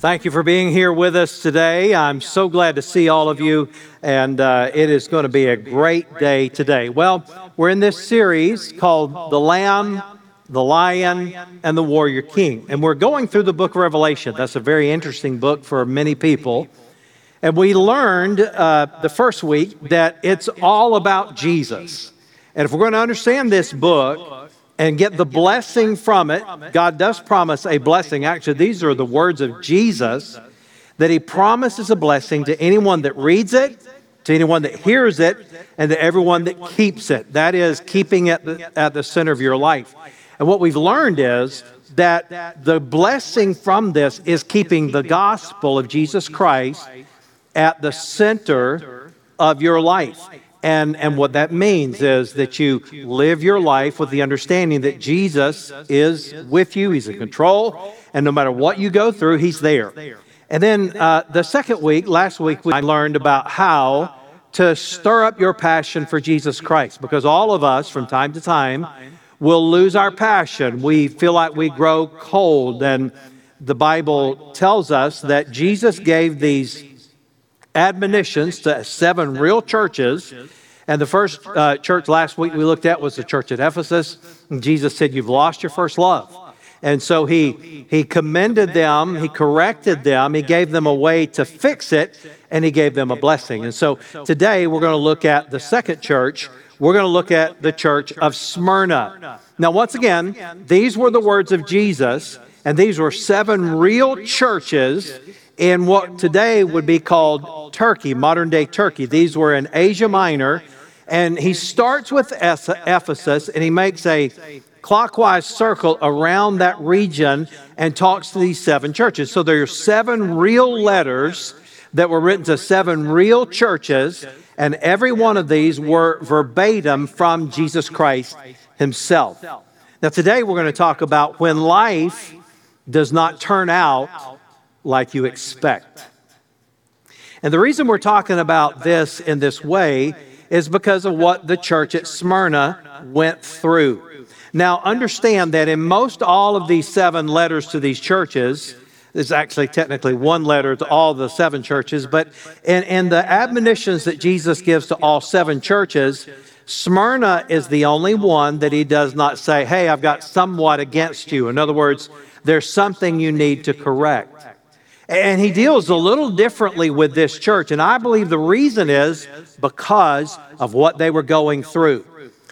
Thank you for being here with us today. I'm so glad to see all of you, and uh, it is going to be a great day today. Well, we're in this series called The Lamb, the Lion, and the Warrior King, and we're going through the book of Revelation. That's a very interesting book for many people. And we learned uh, the first week that it's all about Jesus. And if we're going to understand this book, and get the blessing from it. God does promise a blessing. Actually, these are the words of Jesus that He promises a blessing to anyone that reads it, to anyone that hears it, and to everyone that keeps it. That is keeping it at the center of your life. And what we've learned is that the blessing from this is keeping the gospel of Jesus Christ at the center of your life. And, and what that means is that you live your life with the understanding that Jesus is with you, He's in control, and no matter what you go through, He's there. And then uh, the second week, last week, we learned about how to stir up your passion for Jesus Christ because all of us, from time to time, will lose our passion. We feel like we grow cold, and the Bible tells us that Jesus gave these admonitions to seven real churches. And the first uh, church last week we looked at was the church at Ephesus. And Jesus said, You've lost your first love. And so he, he commended them, he corrected them, he gave them a way to fix it, and he gave them a blessing. And so today we're going to look at the second church. We're going to look at the church of Smyrna. Now, once again, these were the words of Jesus, and these were seven real churches in what today would be called Turkey, modern day Turkey. These were in Asia Minor. And he starts with Ephesus and he makes a clockwise circle around that region and talks to these seven churches. So there are seven real letters that were written to seven real churches, and every one of these were verbatim from Jesus Christ himself. Now, today we're going to talk about when life does not turn out like you expect. And the reason we're talking about this in this way is because of what the church at Smyrna went through. Now, understand that in most all of these seven letters to these churches, there's actually technically one letter to all the seven churches, but in, in the admonitions that Jesus gives to all seven churches, Smyrna is the only one that he does not say, Hey, I've got somewhat against you. In other words, there's something you need to correct. And he deals a little differently with this church. And I believe the reason is because of what they were going through.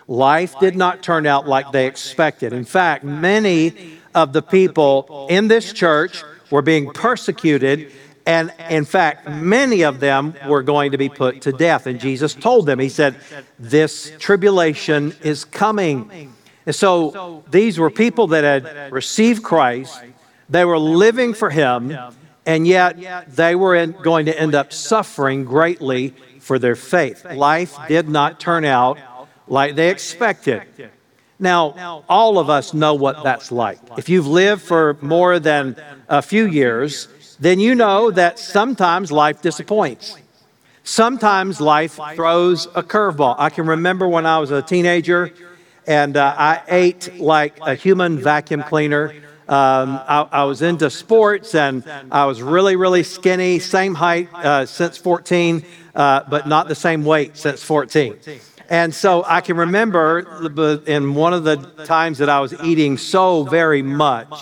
Life did not turn out like they expected. In fact, many of the people in this church were being persecuted. And in fact, many of them were going to be put to death. And Jesus told them, He said, This tribulation is coming. And so these were people that had received Christ, they were living for Him and yet they were in, going to end up suffering greatly for their faith. Life did not turn out like they expected. Now, all of us know what that's like. If you've lived for more than a few years, then you know that sometimes life disappoints. Sometimes life throws a curveball. I can remember when I was a teenager and uh, I ate like a human vacuum cleaner. Um, I, I, was into sports and I was really, really skinny, same height uh, since 14, uh, but not the same weight since 14. And so I can remember in one of the times that I was eating so very much,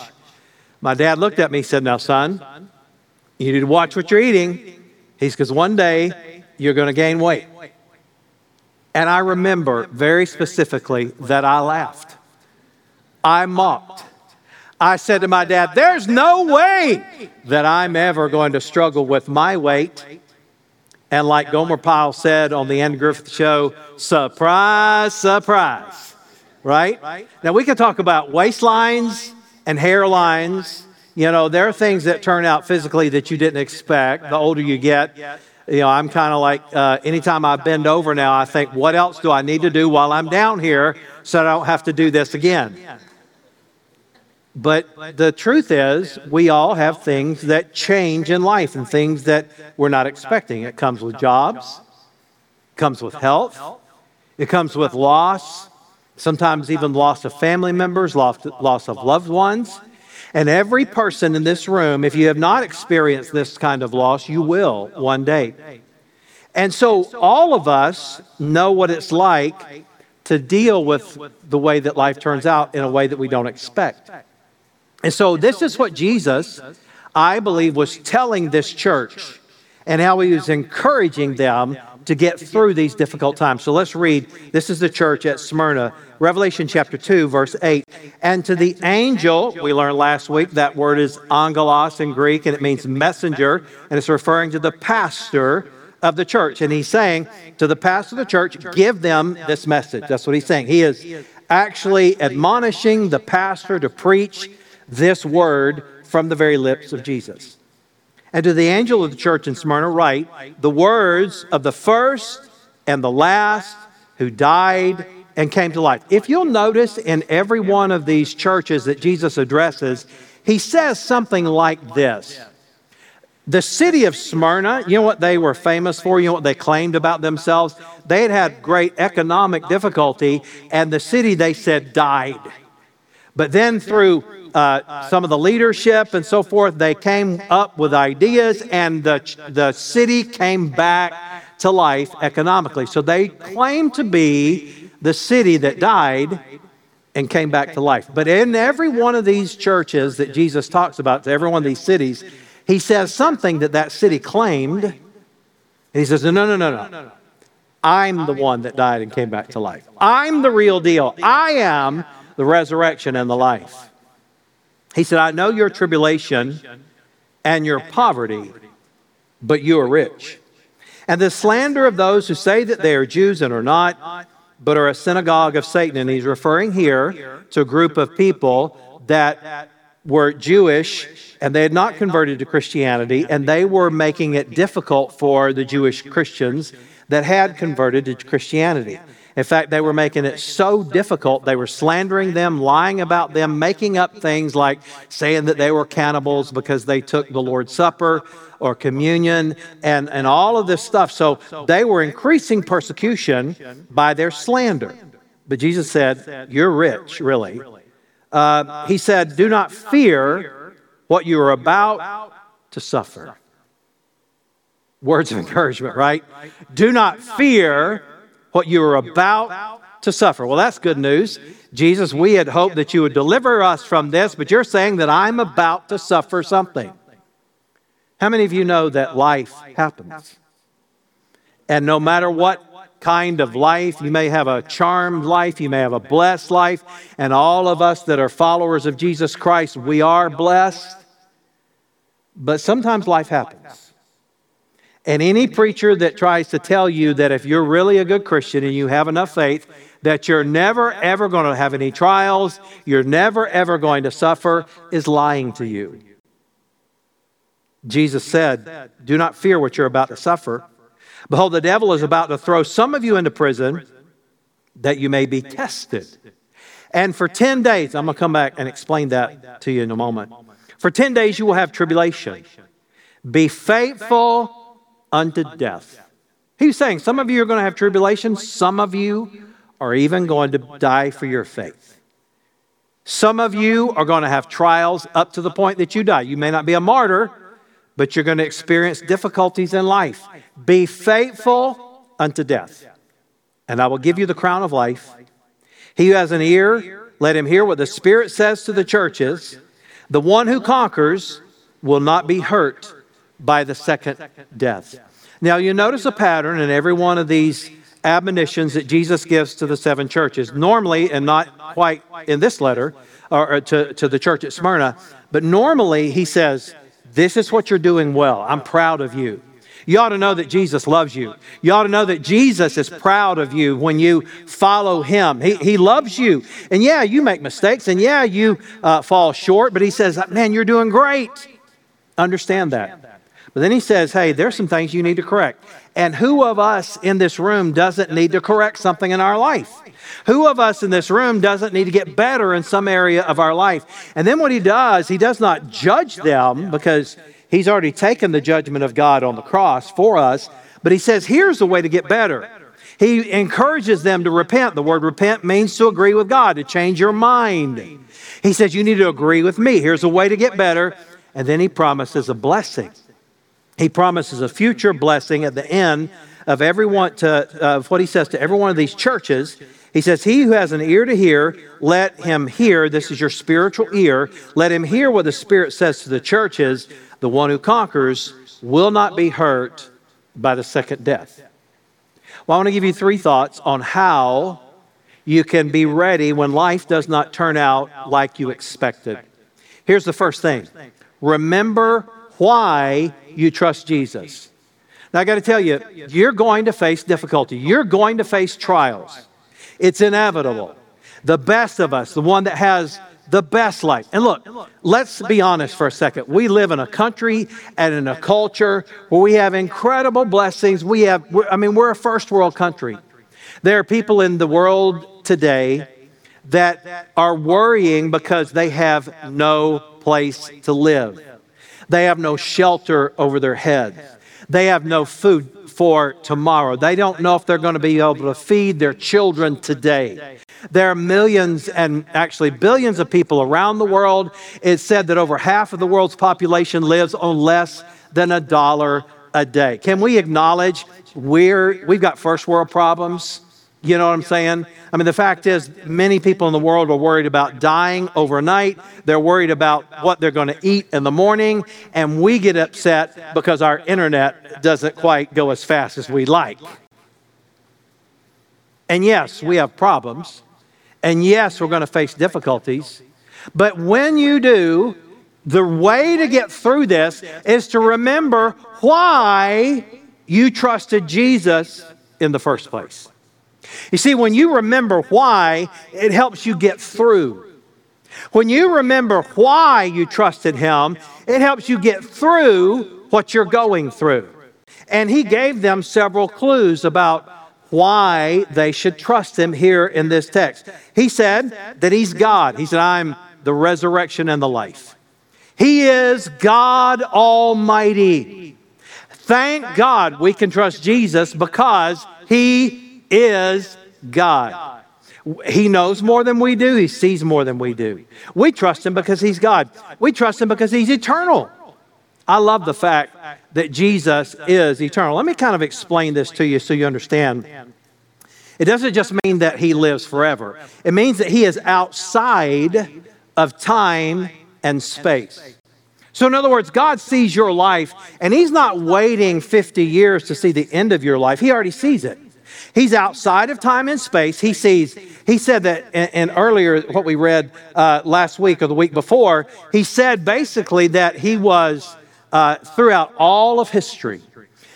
my dad looked at me and said, Now, son, you need to watch what you're eating. He's because one day you're going to gain weight. And I remember very specifically that I laughed. I mocked. I said to my dad, There's no way that I'm ever going to struggle with my weight. And like Gomer Pyle said on the Andy Griffith show, surprise, surprise. Right? Now we can talk about waistlines and hairlines. You know, there are things that turn out physically that you didn't expect the older you get. You know, I'm kind of like, uh, anytime I bend over now, I think, what else do I need to do while I'm down here so I don't have to do this again? But the truth is, we all have things that change in life and things that we're not expecting. It comes with jobs, it comes with health, it comes with loss, sometimes even loss of family members, loss, of loved ones. And every person in this room, if you have not experienced this kind of loss, you will one day. And so all of us know what it's like to deal with the way that life turns out in a way that we don't expect. And so this is what Jesus, I believe, was telling this church and how he was encouraging them to get through these difficult times. So let's read. This is the church at Smyrna, Revelation chapter 2, verse 8. And to the angel, we learned last week that word is angelos in Greek, and it means messenger, and it's referring to the pastor of the church. And he's saying to the pastor of the church, give them this message. That's what he's saying. He is actually admonishing the pastor to preach this word from the very lips of Jesus. And to the angel of the church in Smyrna, write the words of the first and the last who died and came to life. If you'll notice in every one of these churches that Jesus addresses, he says something like this. The city of Smyrna, you know what they were famous for? You know what they claimed about themselves? They had had great economic difficulty, and the city, they said, died. But then through uh, some of the leadership and so forth, they came up with ideas, and the, the city came back to life economically. So they claim to be the city that died and came back to life. But in every one of these churches that Jesus talks about, to every one of these cities, he says something that that city claimed. And he says, No, no, no, no, no. I'm the one that died and came back to life. I'm the real deal. I am the resurrection and the life. He said, I know your tribulation and your poverty, but you are rich. And the slander of those who say that they are Jews and are not, but are a synagogue of Satan. And he's referring here to a group of people that were Jewish and they had not converted to Christianity, and they were making it difficult for the Jewish Christians that had converted to Christianity. In fact, they were making it so difficult. They were slandering them, lying about them, making up things like saying that they were cannibals because they took the Lord's Supper or communion and, and all of this stuff. So they were increasing persecution by their slander. But Jesus said, You're rich, really. Uh, he said, Do not fear what you are about to suffer. Words of encouragement, right? Do not fear what you are about to suffer. Well, that's good news. Jesus, we had hoped that you would deliver us from this, but you're saying that I'm about to suffer something. How many of you know that life happens? And no matter what kind of life, you may have a charmed life, you may have a blessed life, and all of us that are followers of Jesus Christ, we are blessed. But sometimes life happens. And any preacher that tries to tell you that if you're really a good Christian and you have enough faith, that you're never ever going to have any trials, you're never ever going to suffer, is lying to you. Jesus said, Do not fear what you're about to suffer. Behold, the devil is about to throw some of you into prison that you may be tested. And for 10 days, I'm going to come back and explain that to you in a moment. For 10 days, you will have tribulation. Be faithful unto death. He's saying some of you are going to have tribulation, some of you are even going to die for your faith. Some of you are going to have trials up to the point that you die. You may not be a martyr, but you're going to experience difficulties in life. Be faithful unto death, and I will give you the crown of life. He who has an ear, let him hear what the Spirit says to the churches. The one who conquers will not be hurt by the second death. Now, you notice a pattern in every one of these admonitions that Jesus gives to the seven churches. Normally, and not quite in this letter, or to, to the church at Smyrna, but normally he says, This is what you're doing well. I'm proud of you. You ought to know that Jesus loves you. You ought to know that Jesus is proud of you when you follow him. He, he loves you. And yeah, you make mistakes, and yeah, you uh, fall short, but he says, Man, you're doing great. Understand that. But then he says, hey, there's some things you need to correct. And who of us in this room doesn't need to correct something in our life? Who of us in this room doesn't need to get better in some area of our life? And then what he does, he does not judge them because he's already taken the judgment of God on the cross for us, but he says, here's the way to get better. He encourages them to repent. The word repent means to agree with God, to change your mind. He says, You need to agree with me. Here's a way to get better. And then he promises a blessing. He promises a future blessing at the end of everyone to of what he says to every one of these churches. He says, He who has an ear to hear, let him hear. This is your spiritual ear. Let him hear what the Spirit says to the churches. The one who conquers will not be hurt by the second death. Well, I want to give you three thoughts on how you can be ready when life does not turn out like you expected. Here's the first thing remember why you trust Jesus. Now, I got to tell you, you're going to face difficulty, you're going to face trials. It's inevitable. The best of us, the one that has the best life. And look, let's be honest for a second. We live in a country and in a culture where we have incredible blessings. We have, I mean, we're a first world country. There are people in the world today that are worrying because they have no place to live. They have no shelter over their heads. They have no food for tomorrow. They don't know if they're going to be able to feed their children today. There are millions and actually billions of people around the world. It's said that over half of the world's population lives on less than a dollar a day. Can we acknowledge we're, we've got first world problems? You know what I'm saying? I mean, the fact is, many people in the world are worried about dying overnight. They're worried about what they're going to eat in the morning. And we get upset because our internet doesn't quite go as fast as we like. And yes, we have problems. And yes, we're going to face difficulties. But when you do, the way to get through this is to remember why you trusted Jesus in the first place. You see, when you remember why, it helps you get through. When you remember why you trusted Him, it helps you get through what you're going through. And He gave them several clues about why they should trust Him here in this text. He said that He's God. He said, I'm the resurrection and the life. He is God Almighty. Thank God we can trust Jesus because He is God. He knows more than we do. He sees more than we do. We trust Him because He's God. We trust Him because He's eternal. I love the fact that Jesus is eternal. Let me kind of explain this to you so you understand. It doesn't just mean that He lives forever, it means that He is outside of time and space. So, in other words, God sees your life, and He's not waiting 50 years to see the end of your life. He already sees it. He's outside of time and space. He sees, he said that in, earlier, what we read uh, last week or the week before, he said basically that he was uh, throughout all of history.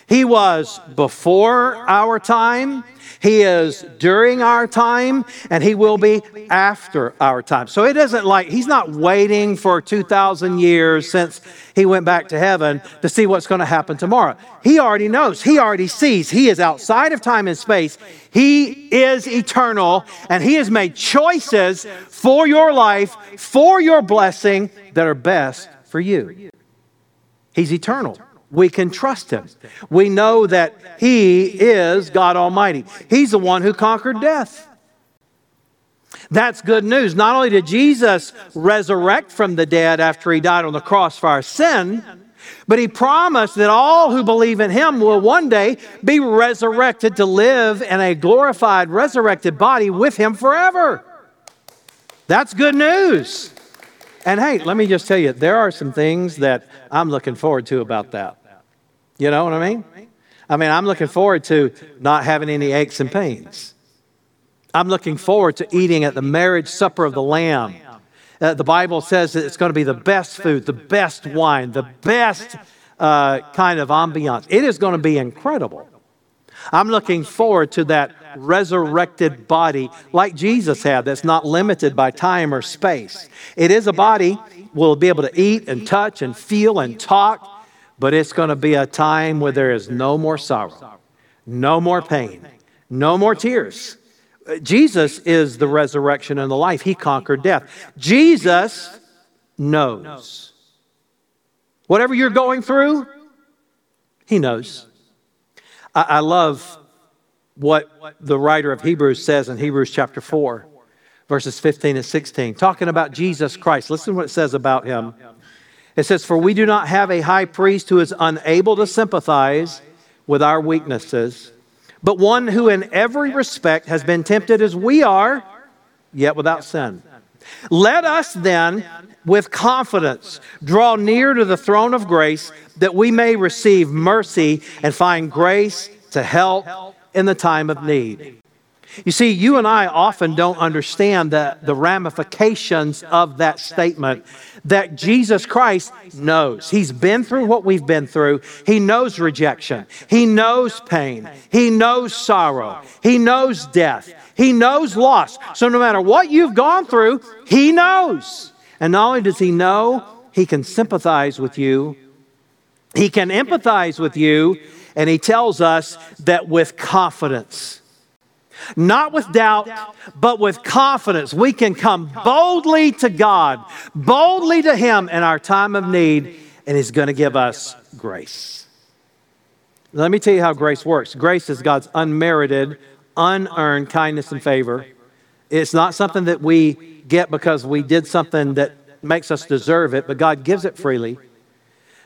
He was before our time, he is during our time, and He will be after our time. So it isn't like He's not waiting for 2,000 years since He went back to heaven to see what's going to happen tomorrow. He already knows, He already sees. He is outside of time and space. He is eternal, and He has made choices for your life, for your blessing that are best for you. He's eternal we can trust him. We know that he is God Almighty. He's the one who conquered death. That's good news. Not only did Jesus resurrect from the dead after he died on the cross for our sin, but he promised that all who believe in him will one day be resurrected to live in a glorified, resurrected body with him forever. That's good news. And hey, let me just tell you, there are some things that I'm looking forward to about that. You know what I mean? I mean, I'm looking forward to not having any aches and pains. I'm looking forward to eating at the marriage supper of the Lamb. Uh, the Bible says that it's going to be the best food, the best wine, the best uh, kind of ambiance. It is going to be incredible. I'm looking forward to that resurrected body like Jesus had that's not limited by time or space. It is a body we'll be able to eat and touch and feel and talk but it's going to be a time where there is no more sorrow, no more pain, no more tears. Jesus is the resurrection and the life. He conquered death. Jesus knows. Whatever you're going through, He knows. I, I love what the writer of Hebrews says in Hebrews chapter 4, verses 15 and 16, talking about Jesus Christ. Listen to what it says about him. It says, For we do not have a high priest who is unable to sympathize with our weaknesses, but one who in every respect has been tempted as we are, yet without sin. Let us then, with confidence, draw near to the throne of grace that we may receive mercy and find grace to help in the time of need. You see, you and I often don't understand the, the ramifications of that statement that Jesus Christ knows. He's been through what we've been through. He knows rejection. He knows pain. He knows sorrow. He knows death. He knows loss. So no matter what you've gone through, He knows. And not only does He know, He can sympathize with you, He can empathize with you, and He tells us that with confidence. Not with doubt, but with confidence. We can come boldly to God, boldly to Him in our time of need, and He's going to give us grace. Let me tell you how grace works. Grace is God's unmerited, unearned kindness and favor. It's not something that we get because we did something that makes us deserve it, but God gives it freely.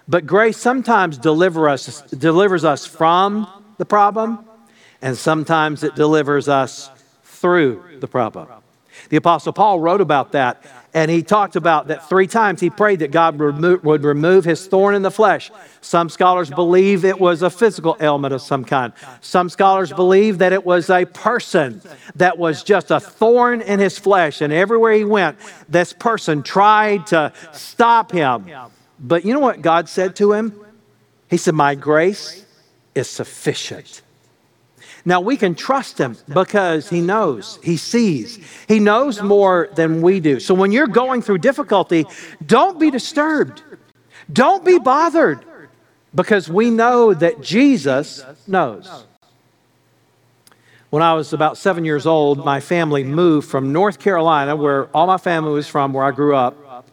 But grace sometimes deliver us, delivers us from the problem and sometimes it delivers us through the problem. The Apostle Paul wrote about that, and he talked about that three times he prayed that God would remove his thorn in the flesh. Some scholars believe it was a physical ailment of some kind. Some scholars believe that it was a person that was just a thorn in his flesh, and everywhere he went, this person tried to stop him. But you know what God said to him? He said, My grace is sufficient now we can trust him because he knows, he sees, he knows more than we do. So when you're going through difficulty, don't be disturbed, don't be bothered because we know that Jesus knows. When I was about seven years old, my family moved from North Carolina, where all my family was from, where I grew up.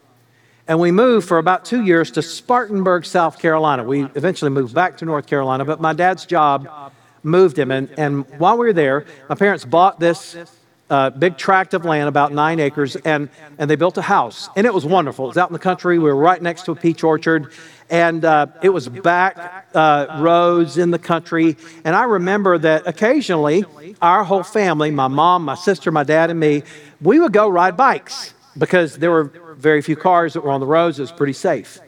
And we moved for about two years to Spartanburg, South Carolina. We eventually moved back to North Carolina, but my dad's job moved him. And, and while we were there, my parents bought this uh, big tract of land, about nine acres, and, and they built a house. And it was wonderful. It was out in the country. We were right next to a peach orchard. And uh, it was back uh, roads in the country. And I remember that occasionally, our whole family my mom, my sister, my dad, and me we would go ride bikes because there were very few cars that were on the roads. It was pretty safe.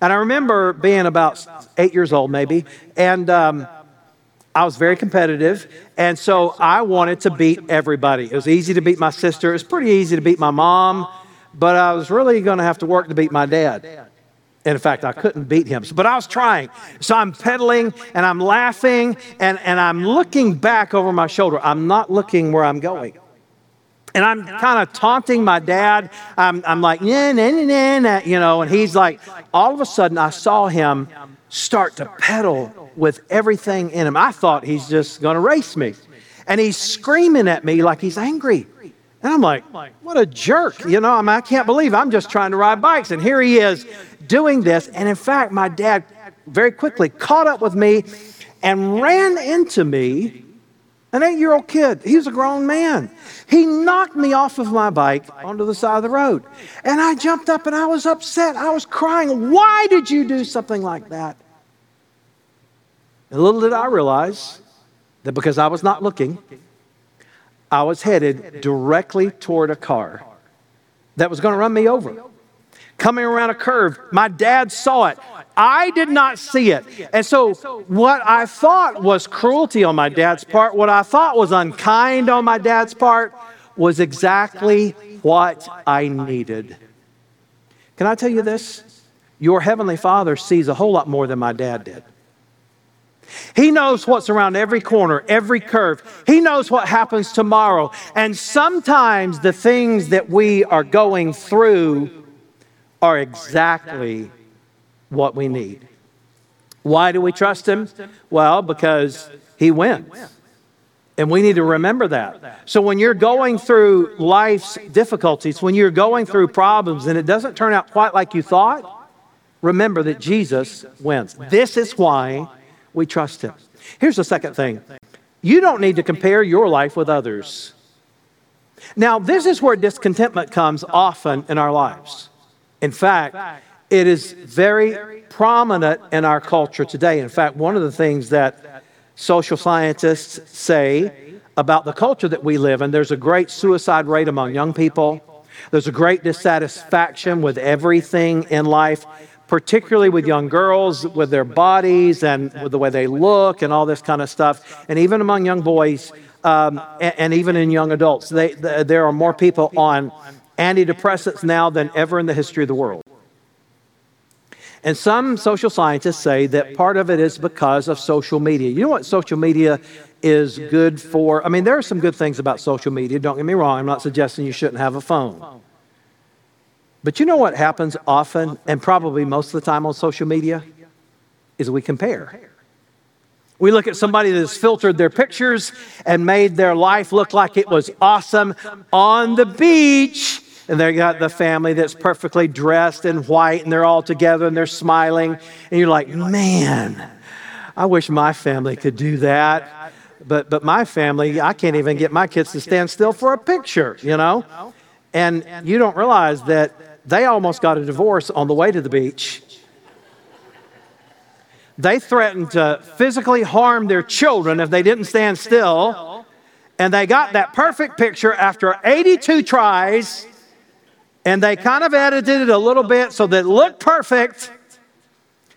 And I remember being about eight years old, maybe, and um, I was very competitive, and so I wanted to beat everybody. It was easy to beat my sister, it was pretty easy to beat my mom, but I was really going to have to work to beat my dad. And in fact, I couldn't beat him, but I was trying. So I'm pedaling and I'm laughing and, and I'm looking back over my shoulder. I'm not looking where I'm going. And I'm kind of taunting my dad. I'm, I'm like, nah, nah, nah, nah, you know, and he's like, all of a sudden I saw him start to pedal with everything in him. I thought he's just going to race me. And he's screaming at me like he's angry. And I'm like, what a jerk. You know, I, mean, I can't believe I'm just trying to ride bikes. And here he is doing this. And in fact, my dad very quickly caught up with me and ran into me, an eight year old kid. He was a grown man. He knocked me off of my bike onto the side of the road. And I jumped up and I was upset. I was crying. Why did you do something like that? And little did I realize that because I was not looking, I was headed directly toward a car that was going to run me over. Coming around a curve, my dad saw it. I did not see it. And so, what I thought was cruelty on my dad's part, what I thought was unkind on my dad's part, was exactly what I needed. Can I tell you this? Your Heavenly Father sees a whole lot more than my dad did. He knows what's around every corner, every curve. He knows what happens tomorrow. And sometimes the things that we are going through are exactly what we need. Why do we trust Him? Well, because He wins. And we need to remember that. So when you're going through life's difficulties, when you're going through problems and it doesn't turn out quite like you thought, remember that Jesus wins. This is why we trust Him. Here's the second thing You don't need to compare your life with others. Now, this is where discontentment comes often in our lives. In fact, it is very prominent in our culture today. In fact, one of the things that social scientists say about the culture that we live in, there's a great suicide rate among young people. There's a great dissatisfaction with everything in life, particularly with young girls, with their bodies and with the way they look and all this kind of stuff. And even among young boys um, and, and, even in young adults, they, the, there are more people on antidepressants now than ever in the history of the world. And some social scientists say that part of it is because of social media. You know what social media is good for? I mean, there are some good things about social media, don't get me wrong. I'm not suggesting you shouldn't have a phone. But you know what happens often, and probably most of the time on social media? Is we compare. We look at somebody that has filtered their pictures and made their life look like it was awesome on the beach and they got the family that's perfectly dressed in white and they're all together and they're smiling. And you're like, man, I wish my family could do that. But, but my family, I can't even get my kids to stand still for a picture, you know? And you don't realize that they almost got a divorce on the way to the beach. They threatened to physically harm their children if they didn't stand still. And they got that perfect picture after 82 tries and they kind of edited it a little bit so that it looked perfect.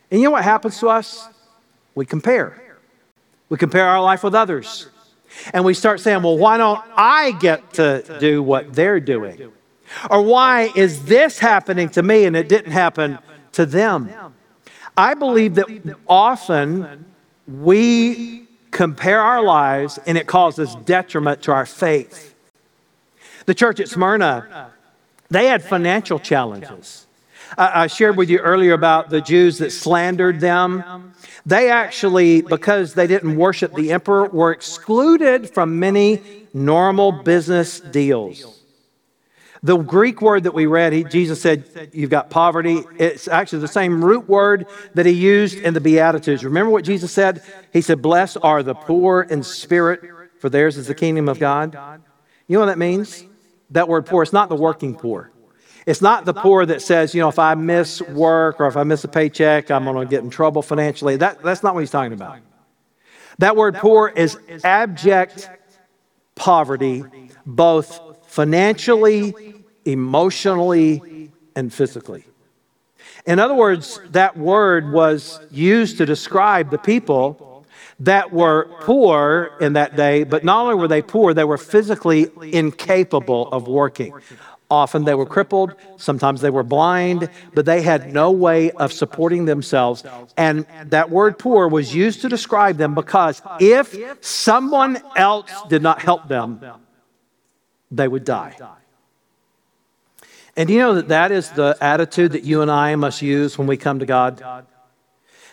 And you know what happens to us? We compare. We compare our life with others. And we start saying, well, why don't I get to do what they're doing? Or why is this happening to me and it didn't happen to them? I believe that often we compare our lives and it causes detriment to our faith. The church at Smyrna they had financial challenges. I shared with you earlier about the Jews that slandered them. They actually, because they didn't worship the emperor, were excluded from many normal business deals. The Greek word that we read, he, Jesus said, You've got poverty. It's actually the same root word that he used in the Beatitudes. Remember what Jesus said? He said, Blessed are the poor in spirit, for theirs is the kingdom of God. You know what that means? That word poor, it's not the working poor. It's not the poor that says, you know, if I miss work or if I miss a paycheck, I'm going to get in trouble financially. That, that's not what he's talking about. That word poor is abject poverty, both financially, emotionally, and physically. In other words, that word was used to describe the people that were poor in that day, but not only were they poor, they were physically incapable of working. Often they were crippled, sometimes they were blind, but they had no way of supporting themselves. And that word poor was used to describe them because if someone else did not help them, they would die. And you know that that is the attitude that you and I must use when we come to God?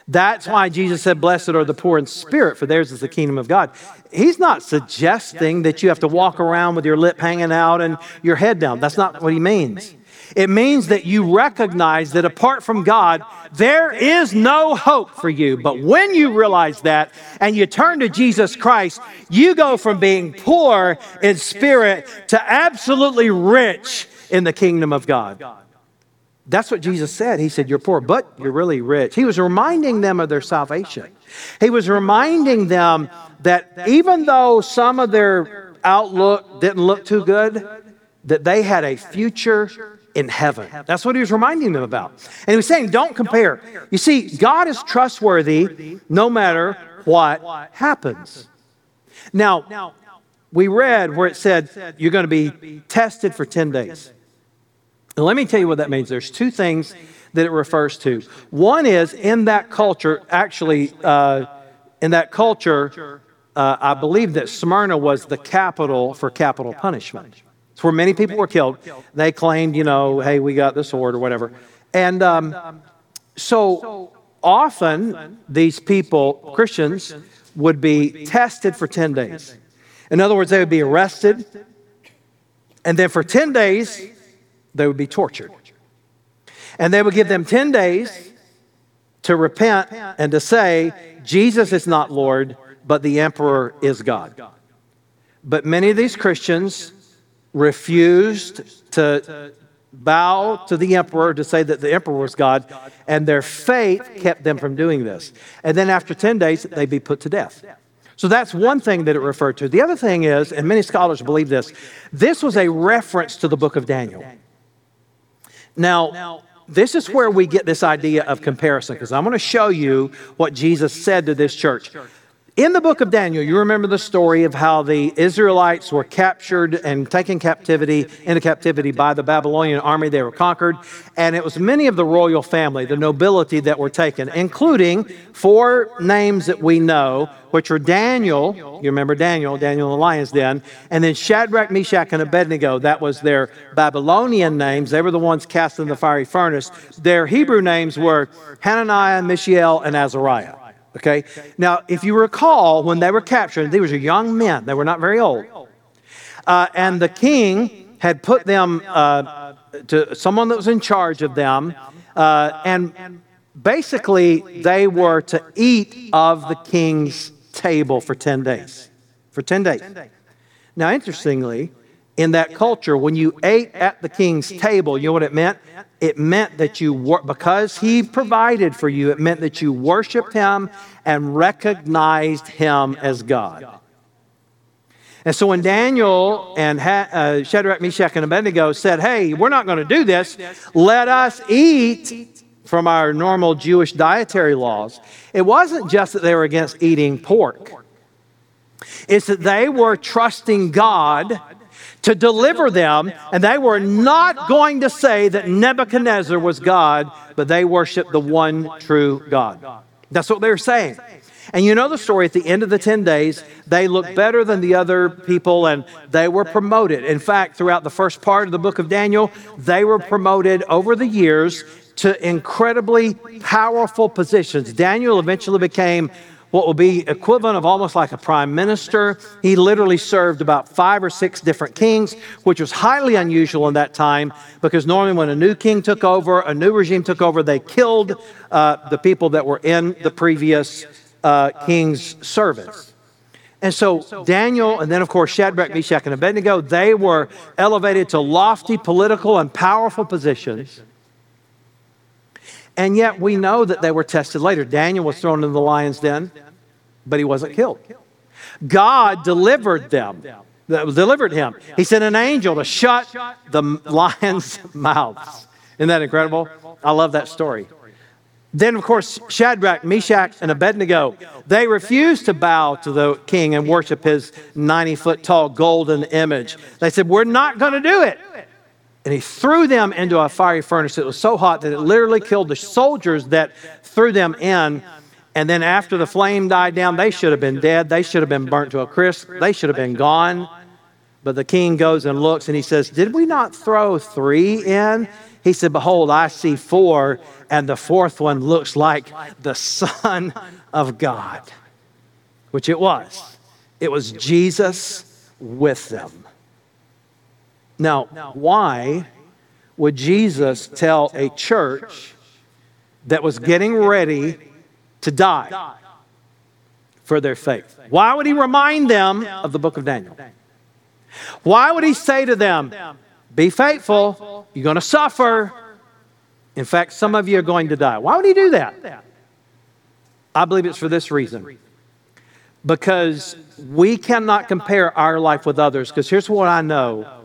That's why Jesus said, Blessed are the poor in spirit, for theirs is the kingdom of God. He's not suggesting that you have to walk around with your lip hanging out and your head down. That's not what he means. It means that you recognize that apart from God, there is no hope for you. But when you realize that and you turn to Jesus Christ, you go from being poor in spirit to absolutely rich in the kingdom of God. That's what Jesus said. He said, You're poor, but you're really rich. He was reminding them of their salvation. He was reminding them that even though some of their outlook didn't look too good, that they had a future in heaven. That's what he was reminding them about. And he was saying, Don't compare. You see, God is trustworthy no matter what happens. Now, we read where it said, You're going to be tested for 10 days. And let me tell you what that means. There's two things that it refers to. One is in that culture, actually, uh, in that culture, uh, I believe that Smyrna was the capital for capital punishment. It's where many people were killed. They claimed, you know, hey, we got the sword or whatever. And um, so often these people, Christians, would be tested for 10 days. In other words, they would be arrested, and then for 10 days, they would be tortured. And they would give them 10 days to repent and to say, Jesus is not Lord, but the emperor is God. But many of these Christians refused to bow to the emperor to say that the emperor was God, and their faith kept them from doing this. And then after 10 days, they'd be put to death. So that's one thing that it referred to. The other thing is, and many scholars believe this, this was a reference to the book of Daniel. Now, this is where we get this idea of comparison, because I'm going to show you what Jesus said to this church. In the book of Daniel, you remember the story of how the Israelites were captured and taken captivity into captivity by the Babylonian army. They were conquered, and it was many of the royal family, the nobility that were taken, including four names that we know, which were Daniel. You remember Daniel, Daniel in the lion's den, and then Shadrach, Meshach, and Abednego. That was their Babylonian names. They were the ones cast in the fiery furnace. Their Hebrew names were Hananiah, Mishael, and Azariah. Okay? Now, if you recall, when they were captured, these were young men, they were not very old. Uh, and the king had put them uh, to someone that was in charge of them, uh, and basically they were to eat of the king's table for 10 days. For 10 days. Now, interestingly, in that culture, when you ate at the king's table, you know what it meant? It meant that you, because he provided for you, it meant that you worshiped him and recognized him as God. And so when Daniel and uh, Shadrach, Meshach, and Abednego said, Hey, we're not going to do this, let us eat from our normal Jewish dietary laws, it wasn't just that they were against eating pork, it's that they were trusting God to deliver them, and they were not going to say that Nebuchadnezzar was God, but they worshiped the one true God. That's what they were saying. And you know the story at the end of the 10 days, they looked better than the other people and they were promoted. In fact, throughout the first part of the book of Daniel, they were promoted over the years to incredibly powerful positions. Daniel eventually became what will be equivalent of almost like a prime minister. He literally served about five or six different kings, which was highly unusual in that time because normally when a new king took over, a new regime took over, they killed uh, the people that were in the previous uh, king's service. And so Daniel, and then of course Shadrach, Meshach, and Abednego, they were elevated to lofty political and powerful positions. And yet we know that they were tested later. Daniel was thrown into the lion's den, but he wasn't killed. God delivered them, delivered him. He sent an angel to shut the lion's mouths. Isn't that incredible? I love that story. Then, of course, Shadrach, Meshach, and Abednego, they refused to bow to the king and worship his 90 foot tall golden image. They said, We're not going to do it and he threw them into a fiery furnace. It was so hot that it literally killed the soldiers that threw them in. And then after the flame died down, they should have been dead. They should have been burnt to a crisp. They should have been gone. But the king goes and looks and he says, Did we not throw three in? He said, Behold, I see four, and the fourth one looks like the Son of God, which it was. It was Jesus with them. Now, why would Jesus tell a church that was getting ready to die for their faith? Why would he remind them of the book of Daniel? Why would he say to them, Be faithful, you're going to suffer. In fact, some of you are going to die. Why would he do that? I believe it's for this reason. Because we cannot compare our life with others. Because here's what I know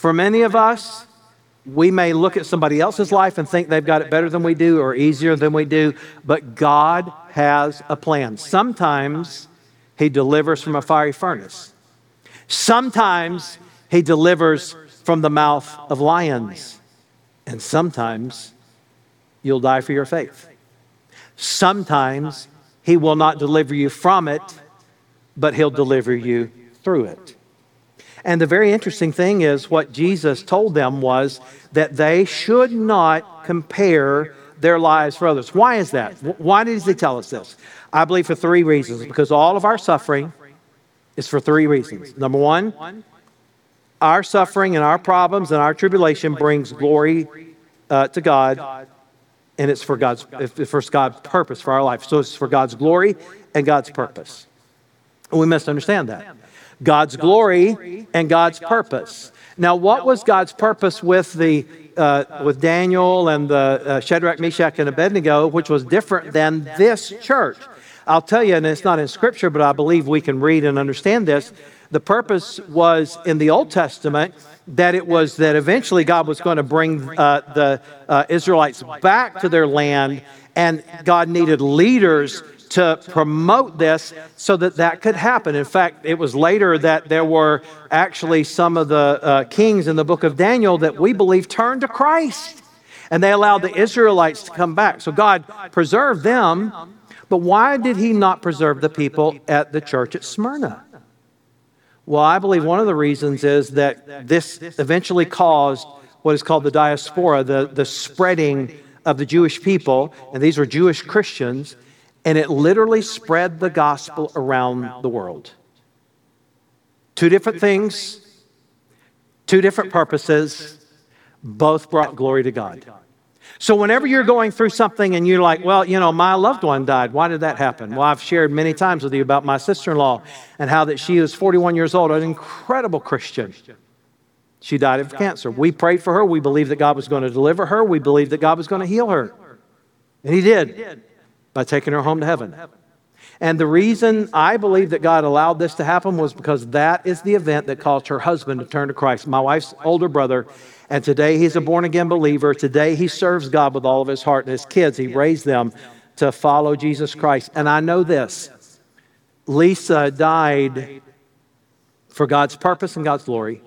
for many of us, we may look at somebody else's life and think they've got it better than we do or easier than we do, but God has a plan. Sometimes He delivers from a fiery furnace, sometimes He delivers from the mouth of lions, and sometimes you'll die for your faith. Sometimes He will not deliver you from it, but He'll deliver you through it. And the very interesting thing is what Jesus told them was that they should not compare their lives for others. Why is that? Why does he tell us this? I believe for three reasons. Because all of our suffering is for three reasons. Number one, our suffering and our problems and our tribulation brings glory uh, to God, and it's for God's, for God's purpose for our life. So it's for God's glory and God's purpose. We misunderstand that. God's glory and God's purpose. Now, what was God's purpose with the uh, with Daniel and the uh, Shadrach, Meshach, and Abednego, which was different than this church? I'll tell you, and it's not in Scripture, but I believe we can read and understand this. The purpose was in the Old Testament that it was that eventually God was going to bring uh, the uh, Israelites back to their land, and God needed leaders to promote this so that that could happen. In fact, it was later that there were actually some of the uh, kings in the book of Daniel that we believe turned to Christ. And they allowed the Israelites to come back. So God preserved them, but why did He not preserve the people at the church at Smyrna? Well, I believe one of the reasons is that this eventually caused what is called the diaspora, the, the spreading of the Jewish people, and these were Jewish Christians and it literally spread the gospel around the world. Two different things, two different purposes, both brought glory to God. So, whenever you're going through something and you're like, well, you know, my loved one died, why did that happen? Well, I've shared many times with you about my sister in law and how that she was 41 years old, an incredible Christian. She died of cancer. We prayed for her. We believed that God was going to deliver her. We believed that God was going to heal her. And He did by taking her home to heaven. And the reason I believe that God allowed this to happen was because that is the event that caused her husband to turn to Christ, my wife's older brother. And today he's a born again believer. Today he serves God with all of his heart. And his kids, he raised them to follow Jesus Christ. And I know this Lisa died for God's purpose and God's glory.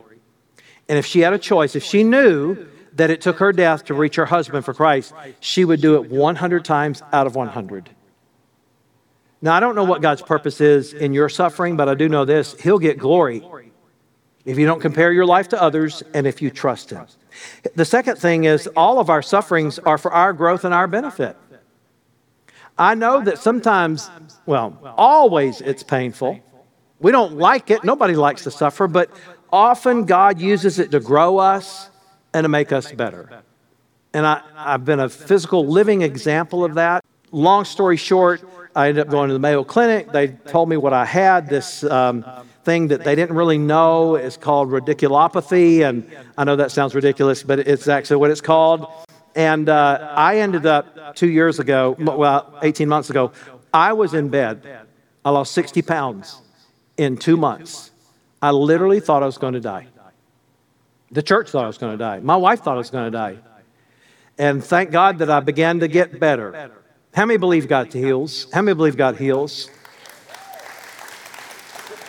And if she had a choice, if she knew that it took her death to reach her husband for Christ, she would do it 100 times out of 100. Now, I don't know what God's purpose is in your suffering, but I do know this He'll get glory if you don't compare your life to others and if you trust Him. The second thing is all of our sufferings are for our growth and our benefit. I know that sometimes, well, always it's painful. We don't like it. Nobody likes to suffer, but often God uses it to grow us and to make us better. And I, I've been a physical living example of that. Long story short, I ended up going to the Mayo Clinic. They told me what I had this um, thing that they didn't really know is called radiculopathy. And I know that sounds ridiculous, but it's actually what it's called. And uh, I ended up two years ago, well, 18 months ago, I was in bed. I lost 60 pounds in two months. I literally thought I was going to die. The church thought I was going to die. My wife thought I was going to die. And thank God that I began to get better. How many believe God heals? How many believe God heals?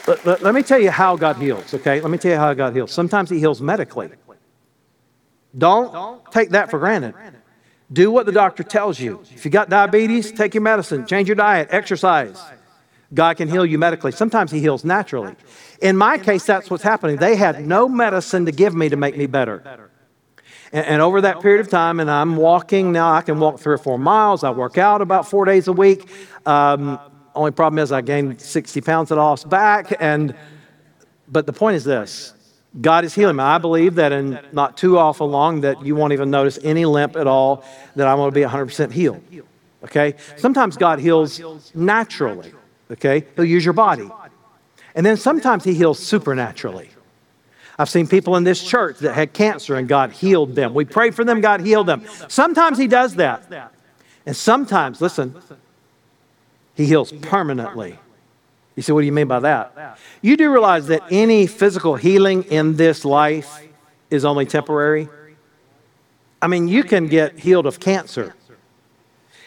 Let, let, let, me tell you how God heals, okay? Let me tell you how God heals. Sometimes He heals medically. Don't take that for granted. Do what the doctor tells you. If you got diabetes, take your medicine, change your diet, exercise. God can heal you medically. Sometimes He heals naturally. In my case, that's what's happening. They had no medicine to give me to make me better. And, and, over that period of time, and I'm walking now, I can walk three or four miles. I work out about four days a week. Um, only problem is I gained 60 pounds that I lost back. And, but the point is this God is healing me. I believe that in not too awful long that you won't even notice any limp at all, that I'm going to be 100% healed. Okay? Sometimes God heals naturally. Okay? He'll use your body. And then sometimes he heals supernaturally. I've seen people in this church that had cancer and God healed them. We prayed for them, God healed them. Sometimes he does that. And sometimes, listen, he heals permanently. You say, what do you mean by that? You do realize that any physical healing in this life is only temporary? I mean, you can get healed of cancer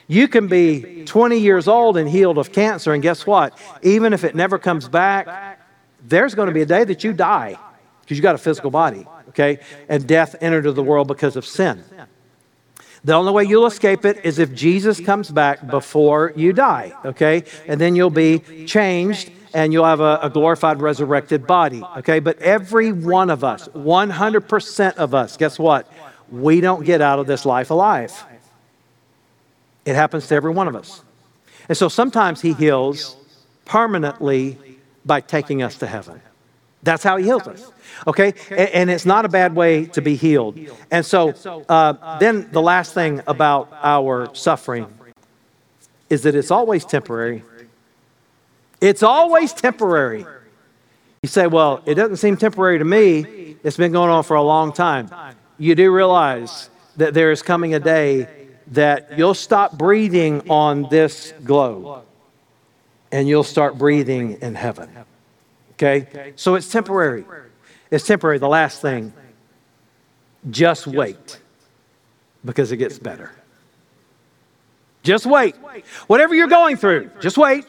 you can be 20 years old and healed of cancer, and guess what? Even if it never comes back, there's going to be a day that you die because you got a physical body, okay? And death entered the world because of sin. The only way you'll escape it is if Jesus comes back before you die, okay? And then you'll be changed and you'll have a, a, glorified, resurrected body, okay? But every one of us, 100% of us, guess what? We don't get out of this life alive. It happens to every one of us. And so sometimes He heals permanently by taking us to heaven. That's how He heals us. Okay? And, it's not a bad way to be healed. And so uh, then the last thing about our suffering is that it's always temporary It's always temporary. You say, well, it doesn't seem temporary to me. It's been going on for a long time. You do realize that there is coming a day that you'll stop breathing on this globe and you'll start breathing in heaven. Okay? So it's temporary. It's temporary. The last thing, just wait because it gets better. Just wait. Whatever you're going through, just wait.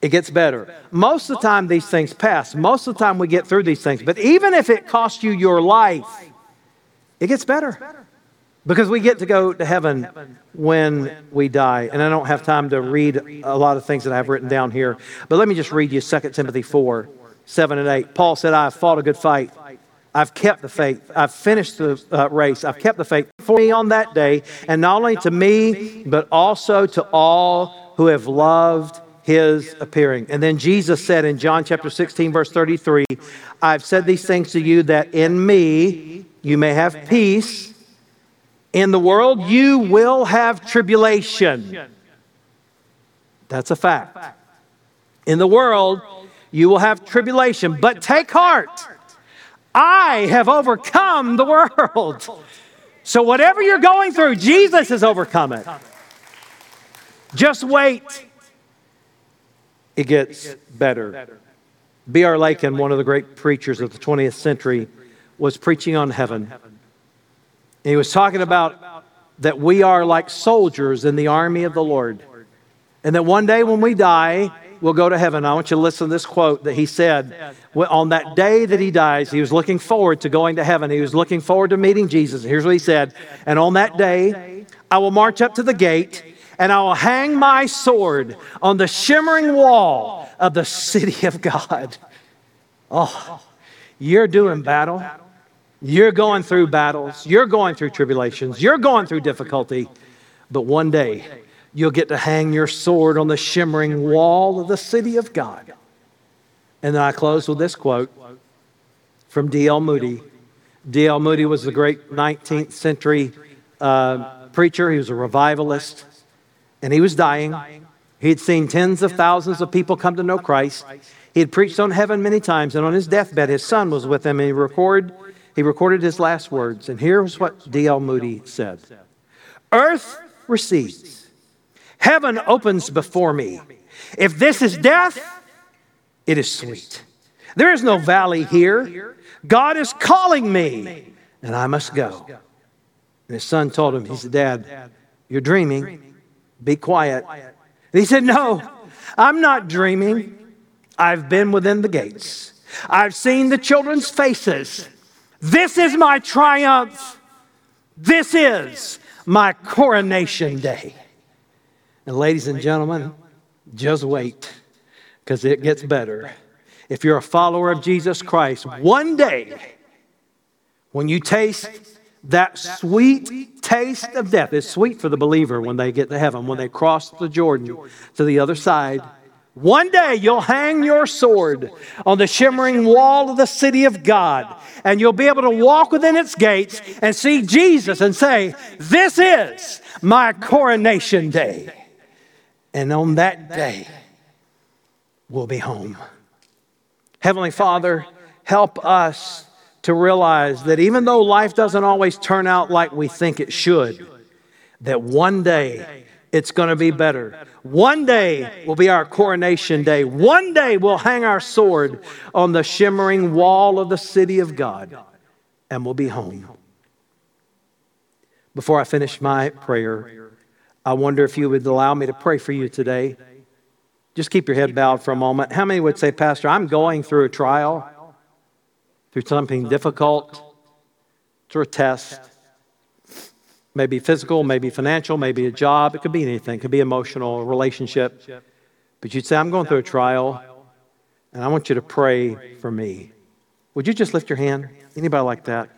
It gets better. Most of the time, these things pass. Most of the time, we get through these things. But even if it costs you your life, it gets better. Because we get to go to heaven when we die. And I don't have time to read a lot of things that I have written down here. But let me just read you 2 Timothy 4 7 and 8. Paul said, I have fought a good fight. I've kept the faith. I've finished the uh, race. I've kept the faith for me on that day, and not only to me, but also to all who have loved his appearing. And then Jesus said in John chapter 16, verse 33, I've said these things to you that in me you may have peace. In the world you will have tribulation. That's a fact. In the world you will have tribulation, but take heart. I have overcome the world. So, whatever you're going through, Jesus has overcome it. Just wait. It gets better. B.R. Lakin, one of the great preachers of the 20th century, was preaching on heaven. He was talking about that we are like soldiers in the army of the Lord. And that one day when we die, we'll go to heaven. I want you to listen to this quote that he said on that day that he dies. He was looking forward to going to heaven. He was looking forward to meeting Jesus. Here's what he said And on that day, I will march up to the gate and I will hang my sword on the shimmering wall of the city of God. Oh, you're doing battle. You're going through battles. You're going through tribulations. You're going through difficulty. But one day, you'll get to hang your sword on the shimmering wall of the city of God. And then I close with this quote from D.L. Moody. D.L. Moody was the great 19th century uh, preacher, he was a revivalist, and he was dying. He had seen tens of thousands of people come to know Christ. He had preached on heaven many times, and on his deathbed, his son was with him, and he, record, he recorded his last words. And here's what D.L. Moody said Earth recedes Heaven opens before me. If this is death, it is sweet. There is no valley here. God is calling me, and I must go. And his son told him, He said, Dad, you're dreaming. Be quiet. And he said, No, I'm not dreaming. I've been within the gates. I've seen the children's faces. This is my triumph. This is my coronation day. And ladies and gentlemen, just wait because it gets better. If you're a follower of Jesus Christ, one day when you taste that sweet taste of death, it's sweet for the believer when they get to heaven, when they cross the Jordan to the other side. One day you'll hang your sword on the shimmering wall of the city of God, and you'll be able to walk within its gates and see Jesus and say, This is my coronation day. And on that day, we'll be home. Heavenly Father, help us to realize that even though life doesn't always turn out like we think it should, that one day it's going to be better. One day will be our coronation day. One day we'll hang our sword on the shimmering wall of the city of God and we'll be home. Before I finish my prayer, I wonder if you would allow me to pray for you today. Just keep your head bowed for a moment. How many would say, Pastor, I'm going through a trial, through something difficult, through a test? Maybe physical, maybe financial, maybe a job. It could be anything. It could be emotional, relationship. But you'd say, I'm going through a trial, and I want you to pray for me. Would you just lift your hand? Anybody like that?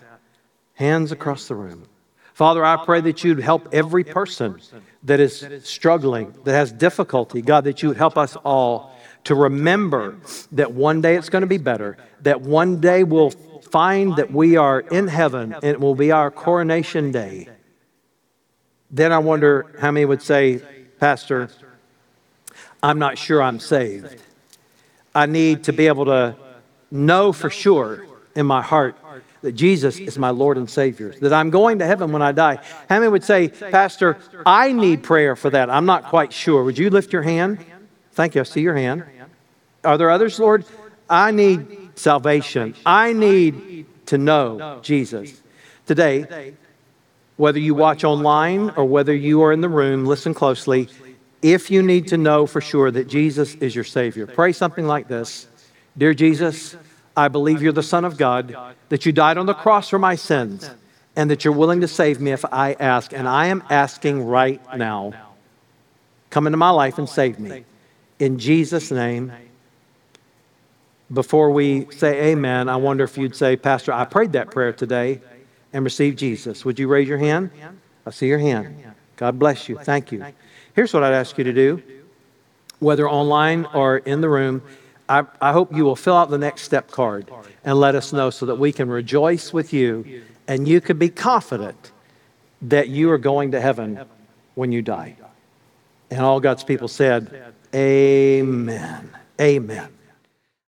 Hands across the room. Father, I pray that you'd help every person that is struggling, that has difficulty. God, that you would help us all to remember that one day it's going to be better, that one day we'll find that we are in heaven and it will be our coronation day. Then I wonder how many would say, Pastor, I'm not sure I'm saved. I need to be able to know for sure in my heart that Jesus is my Lord and Savior, that I'm going to heaven when I die. How many would say, Pastor, I need prayer for that? I'm not quite sure. Would you lift your hand? Thank you. I see your hand. Are there others, Lord? I need salvation. I need to know Jesus. Today, whether you watch online or whether you are in the room, listen closely. If you need to know for sure that Jesus is your Savior, pray something like this Dear Jesus, I believe you're the Son of God, that you died on the cross for my sins, and that you're willing to save me if I ask. And I am asking right now. Come into my life and save me. In Jesus' name. Before we say amen, I wonder if you'd say, Pastor, I prayed that prayer today and receive Jesus. Would you raise your hand? I see your hand. God bless you. Thank you. Here's what I'd ask you to do, whether online or in the room. I, I hope you will fill out the next step card and let us know so that we can rejoice with you and you can be confident that you are going to heaven when you die. And all God's people said, Amen. Amen.